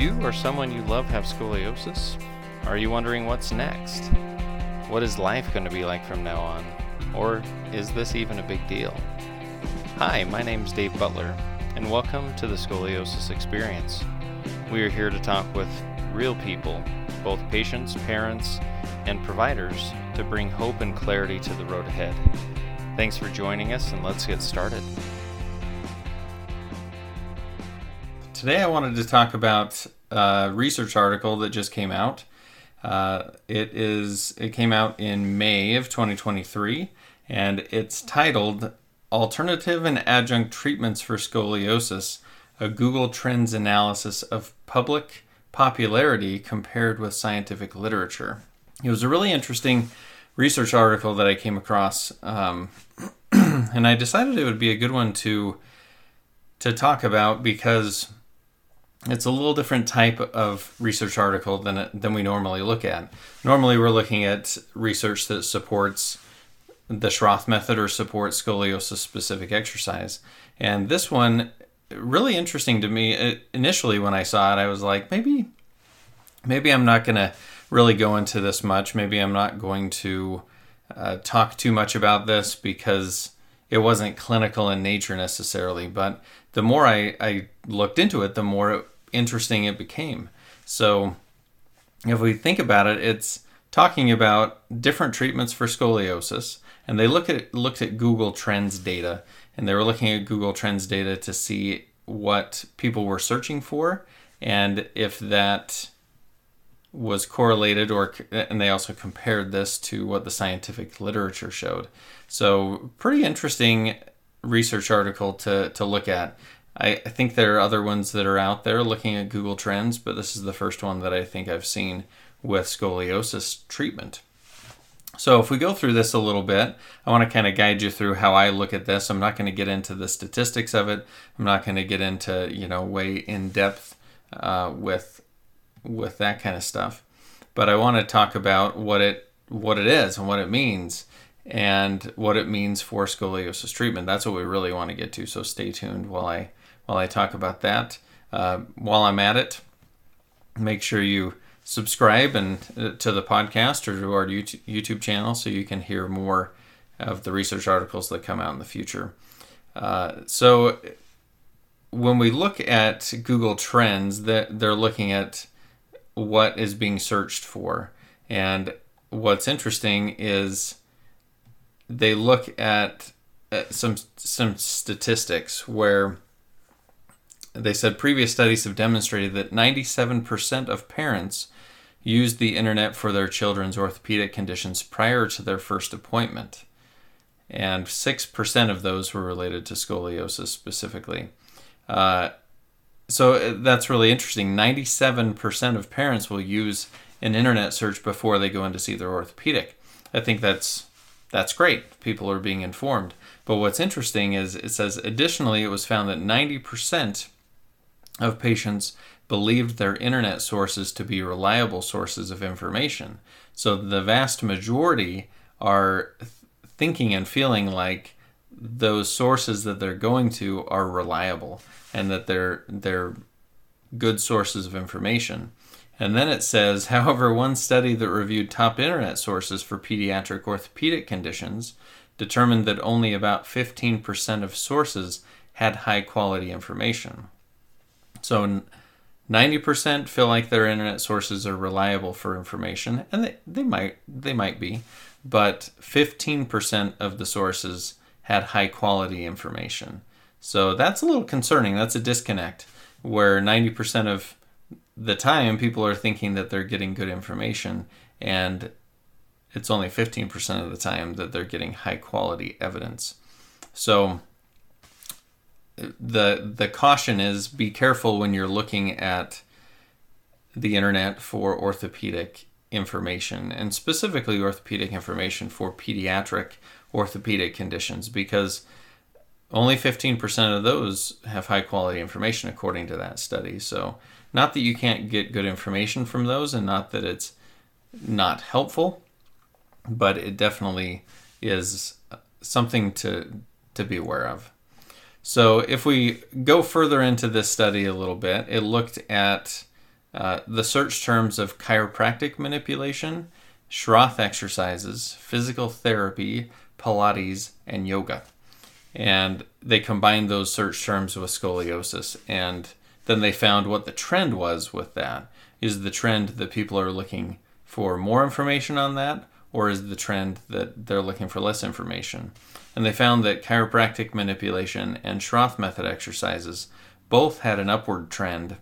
you or someone you love have scoliosis? Are you wondering what's next? What is life going to be like from now on? Or is this even a big deal? Hi, my name's Dave Butler, and welcome to the Scoliosis Experience. We are here to talk with real people, both patients, parents, and providers, to bring hope and clarity to the road ahead. Thanks for joining us, and let's get started. Today, I wanted to talk about a research article that just came out. Uh, it is it came out in May of 2023, and it's titled "Alternative and Adjunct Treatments for Scoliosis: A Google Trends Analysis of Public Popularity Compared with Scientific Literature." It was a really interesting research article that I came across, um, and I decided it would be a good one to to talk about because it's a little different type of research article than than we normally look at. Normally, we're looking at research that supports the Schroth method or supports scoliosis specific exercise. And this one, really interesting to me. It, initially, when I saw it, I was like, maybe, maybe I'm not going to really go into this much. Maybe I'm not going to uh, talk too much about this because it wasn't clinical in nature necessarily. But the more I, I looked into it, the more interesting it became. So, if we think about it, it's talking about different treatments for scoliosis, and they look at looked at Google Trends data, and they were looking at Google Trends data to see what people were searching for, and if that was correlated or and they also compared this to what the scientific literature showed. So, pretty interesting research article to to look at. I, I think there are other ones that are out there looking at Google Trends, but this is the first one that I think I've seen with scoliosis treatment. So, if we go through this a little bit, I want to kind of guide you through how I look at this. I'm not going to get into the statistics of it. I'm not going to get into you know way in depth uh, with with that kind of stuff. But I want to talk about what it what it is and what it means and what it means for scoliosis treatment. That's what we really want to get to. So stay tuned while I while I talk about that. Uh, while I'm at it, make sure you subscribe and uh, to the podcast or to our YouTube channel so you can hear more of the research articles that come out in the future. Uh, so when we look at Google Trends, that they're looking at what is being searched for, and what's interesting is they look at, at some some statistics where they said previous studies have demonstrated that 97% of parents used the internet for their children's orthopedic conditions prior to their first appointment. And 6% of those were related to scoliosis specifically. Uh, so uh, that's really interesting. 97% of parents will use an internet search before they go in to see their orthopedic. I think that's that's great. People are being informed. But what's interesting is it says additionally it was found that 90% of patients believed their internet sources to be reliable sources of information. So the vast majority are thinking and feeling like those sources that they're going to are reliable and that they're they're good sources of information. And then it says, however, one study that reviewed top internet sources for pediatric orthopedic conditions determined that only about 15% of sources had high quality information. So 90% feel like their internet sources are reliable for information, and they, they might they might be, but 15% of the sources had high quality information. So that's a little concerning. That's a disconnect where 90% of the time people are thinking that they're getting good information and it's only 15% of the time that they're getting high quality evidence. So the the caution is be careful when you're looking at the internet for orthopedic information and specifically orthopedic information for pediatric orthopedic conditions because only 15% of those have high quality information according to that study. So, not that you can't get good information from those and not that it's not helpful, but it definitely is something to to be aware of. So, if we go further into this study a little bit, it looked at uh, the search terms of chiropractic manipulation, Schroth exercises, physical therapy, Pilates, and yoga. And they combined those search terms with scoliosis. And then they found what the trend was with that. Is the trend that people are looking for more information on that, or is the trend that they're looking for less information? And they found that chiropractic manipulation and Schroth method exercises both had an upward trend,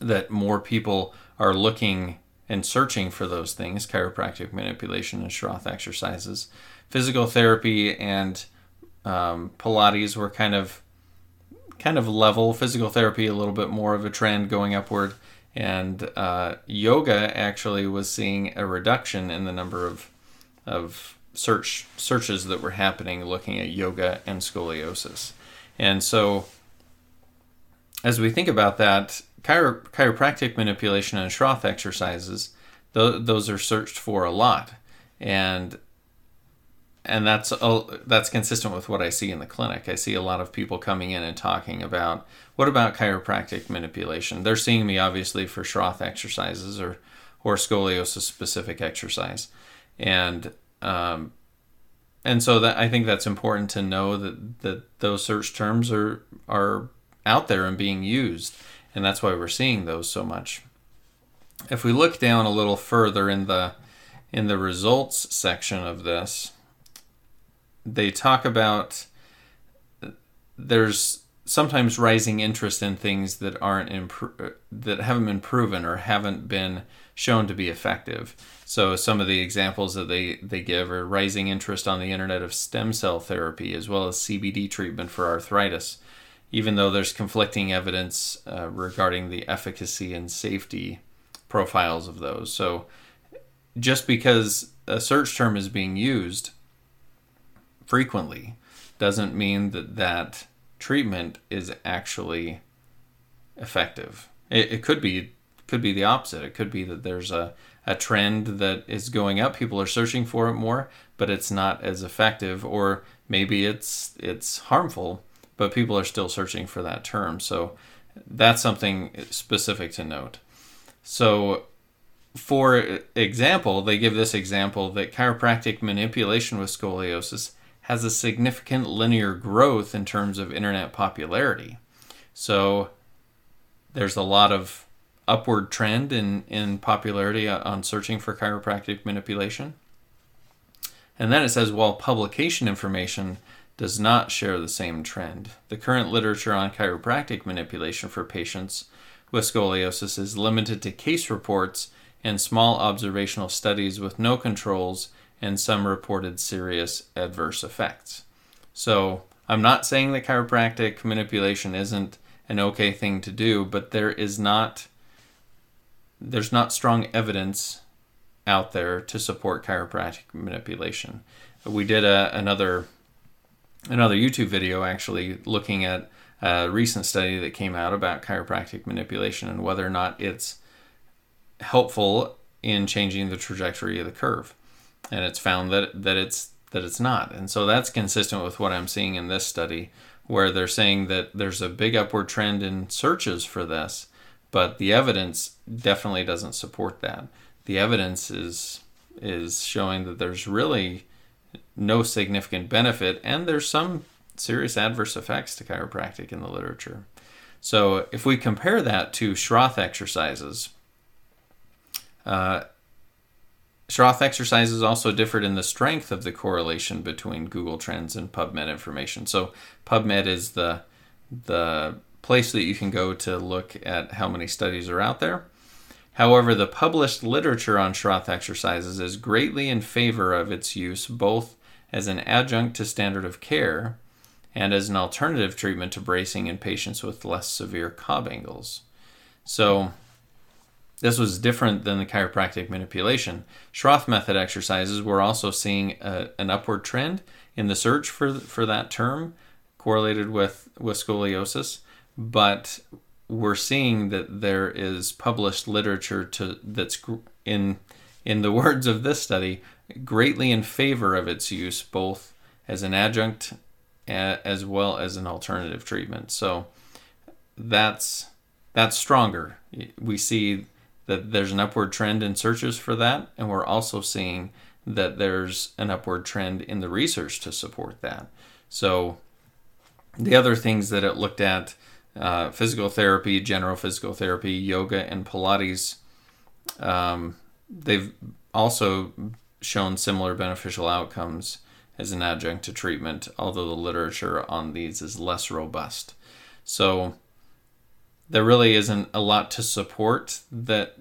that more people are looking and searching for those things chiropractic manipulation and Schroth exercises. Physical therapy and um, Pilates were kind of kind of level. Physical therapy a little bit more of a trend going upward, and uh, yoga actually was seeing a reduction in the number of of search searches that were happening looking at yoga and scoliosis. And so, as we think about that, chiro- chiropractic manipulation and Schroth exercises, th- those are searched for a lot, and and that's that's consistent with what I see in the clinic. I see a lot of people coming in and talking about what about chiropractic manipulation. They're seeing me obviously for Schroth exercises or or scoliosis specific exercise, and um, and so that I think that's important to know that that those search terms are are out there and being used, and that's why we're seeing those so much. If we look down a little further in the in the results section of this, they talk about there's sometimes rising interest in things that aren't impro- that haven't been proven or haven't been shown to be effective. So some of the examples that they, they give are rising interest on the internet of stem cell therapy as well as CBD treatment for arthritis, even though there's conflicting evidence uh, regarding the efficacy and safety profiles of those. So just because a search term is being used frequently doesn't mean that that treatment is actually effective. It, it could be could be the opposite. It could be that there's a, a trend that is going up. People are searching for it more, but it's not as effective, or maybe it's it's harmful, but people are still searching for that term. So that's something specific to note. So for example, they give this example that chiropractic manipulation with scoliosis has a significant linear growth in terms of internet popularity. So there's a lot of upward trend in, in popularity uh, on searching for chiropractic manipulation. And then it says while publication information does not share the same trend, the current literature on chiropractic manipulation for patients with scoliosis is limited to case reports and small observational studies with no controls and some reported serious adverse effects. So, I'm not saying that chiropractic manipulation isn't an okay thing to do, but there is not there's not strong evidence out there to support chiropractic manipulation. We did a, another another YouTube video actually looking at a recent study that came out about chiropractic manipulation and whether or not it's helpful in changing the trajectory of the curve and it's found that that it's that it's not. And so that's consistent with what I'm seeing in this study where they're saying that there's a big upward trend in searches for this, but the evidence definitely doesn't support that. The evidence is is showing that there's really no significant benefit and there's some serious adverse effects to chiropractic in the literature. So if we compare that to Schroth exercises, uh, Schroth exercises also differed in the strength of the correlation between Google Trends and PubMed information. So PubMed is the the place that you can go to look at how many studies are out there. However, the published literature on Schroth exercises is greatly in favor of its use both as an adjunct to standard of care and as an alternative treatment to bracing in patients with less severe Cobb angles. So, this was different than the chiropractic manipulation. Schroth method exercises were also seeing a, an upward trend in the search for for that term correlated with with scoliosis, but we're seeing that there is published literature to that's in in the words of this study greatly in favor of its use both as an adjunct as well as an alternative treatment. So that's that's stronger. We see that there's an upward trend in searches for that, and we're also seeing that there's an upward trend in the research to support that. So, the other things that it looked at uh, physical therapy, general physical therapy, yoga, and Pilates, um, they've also shown similar beneficial outcomes as an adjunct to treatment, although the literature on these is less robust. So, there really isn't a lot to support that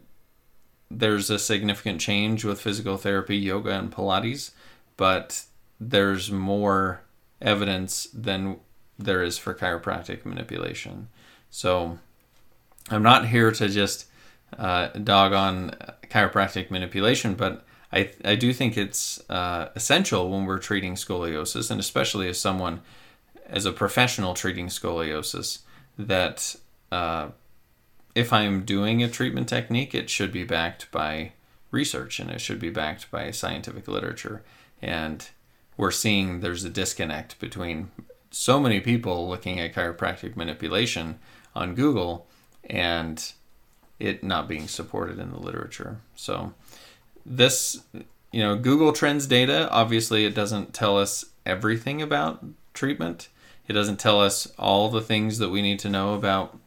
there's a significant change with physical therapy, yoga, and Pilates, but there's more evidence than there is for chiropractic manipulation. So I'm not here to just uh, dog on chiropractic manipulation, but I, I do think it's uh, essential when we're treating scoliosis, and especially as someone, as a professional treating scoliosis, that uh, if I'm doing a treatment technique, it should be backed by research and it should be backed by scientific literature. And we're seeing there's a disconnect between so many people looking at chiropractic manipulation on Google and it not being supported in the literature. So, this, you know, Google Trends data, obviously, it doesn't tell us everything about treatment. It doesn't tell us all the things that we need to know about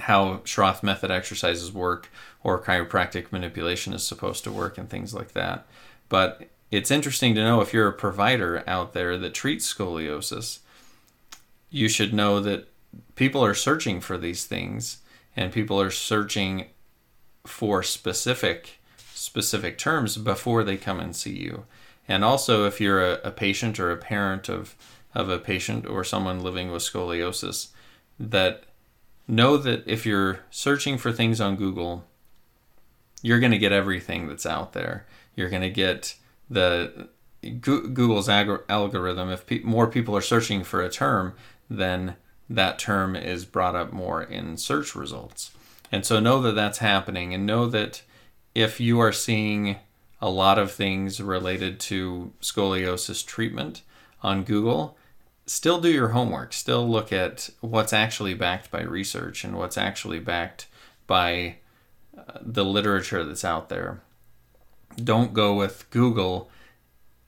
how Schroth method exercises work or chiropractic manipulation is supposed to work and things like that. But it's interesting to know if you're a provider out there that treats scoliosis, you should know that people are searching for these things and people are searching for specific specific terms before they come and see you. And also if you're a, a patient or a parent of of a patient or someone living with scoliosis that know that if you're searching for things on Google, you're going to get everything that's out there. You're going to get the Google's algorithm. If pe- more people are searching for a term, then that term is brought up more in search results. And so know that that's happening and know that if you are seeing a lot of things related to scoliosis treatment on Google, still do your homework. Still look at what's actually backed by research and what's actually backed by uh, the literature that's out there. Don't go with Google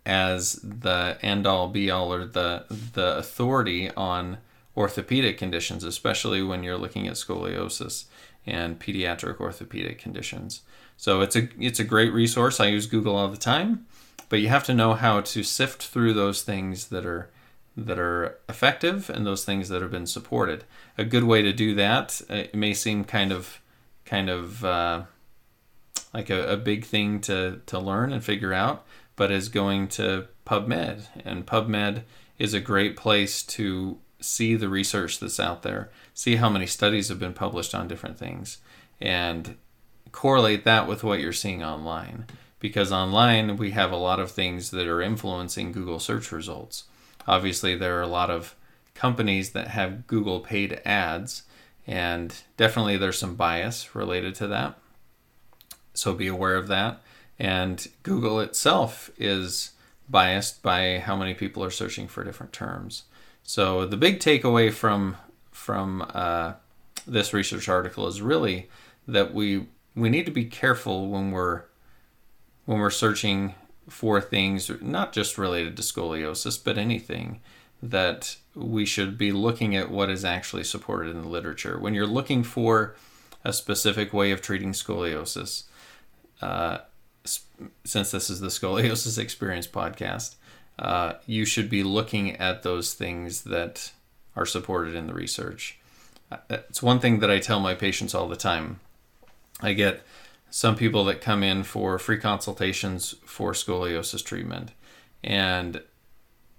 as the end all be all or the the authority on orthopedic conditions, especially when you're looking at scoliosis and pediatric orthopedic conditions. So it's a it's a great resource. I use Google all the time, but you have to know how to sift through those things that are that are effective and those things that have been supported. A good way to do that it may seem kind of kind of uh, like a, a big thing to, to learn and figure out, but is going to PubMed. And PubMed is a great place to see the research that's out there, see how many studies have been published on different things, and correlate that with what you're seeing online. Because online, we have a lot of things that are influencing Google search results obviously there are a lot of companies that have Google paid ads, and definitely there's some bias related to that. So be aware of that. And Google itself is biased by how many people are searching for different terms. So the big takeaway from from uh, this research article is really that we we need to be careful when we're when we're searching for things not just related to scoliosis, but anything that we should be looking at what is actually supported in the literature. When you're looking for a specific way of treating scoliosis, uh, since this is the Scoliosis Experience podcast, uh, you should be looking at those things that are supported in the research. Uh, it's one thing that I tell my patients all the time. I get some people that come in for free consultations for scoliosis treatment. And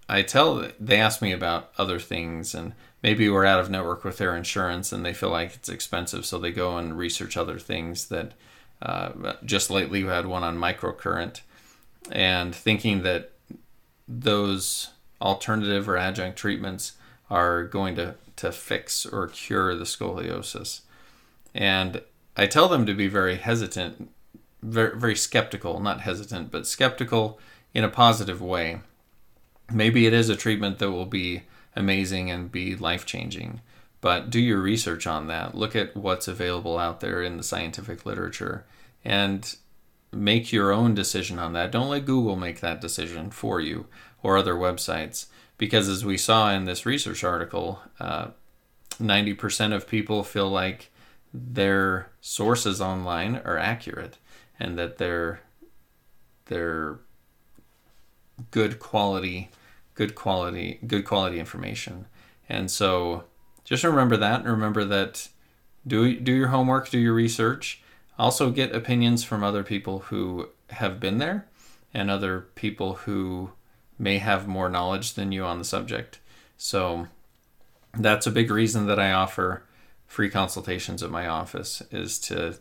I tell they ask me about other things and maybe we're out of network with their insurance and they feel like it's expensive so they go and research other things that uh, just lately we had one on microcurrent and thinking that those alternative or adjunct treatments are going to, to fix or cure the scoliosis and I tell them to be very hesitant, very, very skeptical, not hesitant, but skeptical in a positive way. Maybe it is a treatment that will be amazing and be life changing, but do your research on that. Look at what's available out there in the scientific literature and make your own decision on that. Don't let Google make that decision for you or other websites. Because as we saw in this research article, uh, 90% of people feel like their sources online are accurate and that they're they're good quality good quality good quality information. And so just remember that and remember that do do your homework do your research. Also get opinions from other people who have been there and other people who may have more knowledge than you on the subject. So that's a big reason that I offer free consultations at my office is to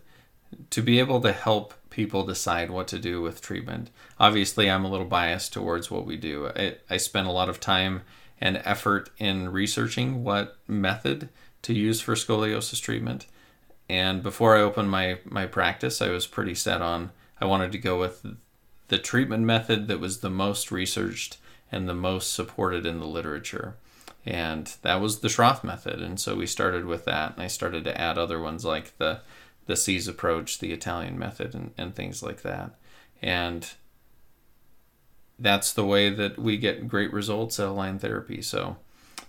to be able to help people decide what to do with treatment. Obviously, I'm a little biased towards what we do. I, I spend a lot of time and effort in researching what method to use for scoliosis treatment. And before I opened my, my practice, I was pretty set on I wanted to go with the treatment method that was the most researched and the most supported in the literature and that was the Schroth method. And so we started with that, and I started to add other ones like the the SEAS approach, the Italian method, and, and things like that. And that's the way that we get great results at Align Therapy. So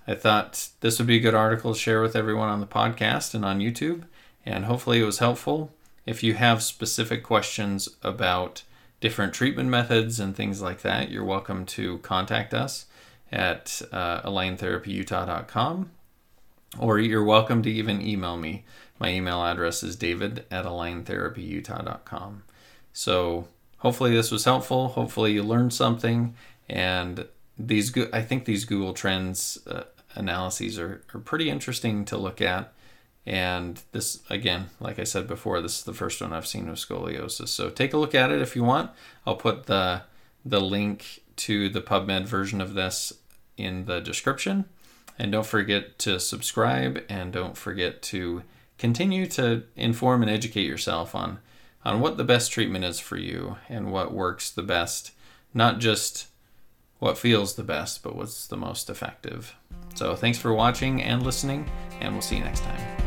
I thought this would be a good article to share with everyone on the podcast and on YouTube, and hopefully it was helpful. If you have specific questions about different treatment methods and things like that, you're welcome to contact us at uh, aligntherapyutah.com, or you're welcome to even email me. My email address is david at aligntherapyutah.com. So hopefully this was helpful. Hopefully you learned something. And these, I think these Google Trends uh, analyses are, are pretty interesting to look at. And this, again, like I said before, this is the first one I've seen with scoliosis. So take a look at it if you want. I'll put the the link to the PubMed version of this in the description. And don't forget to subscribe and don't forget to continue to inform and educate yourself on, on what the best treatment is for you and what works the best, not just what feels the best, but what's the most effective. So thanks for watching and listening, and we'll see you next time.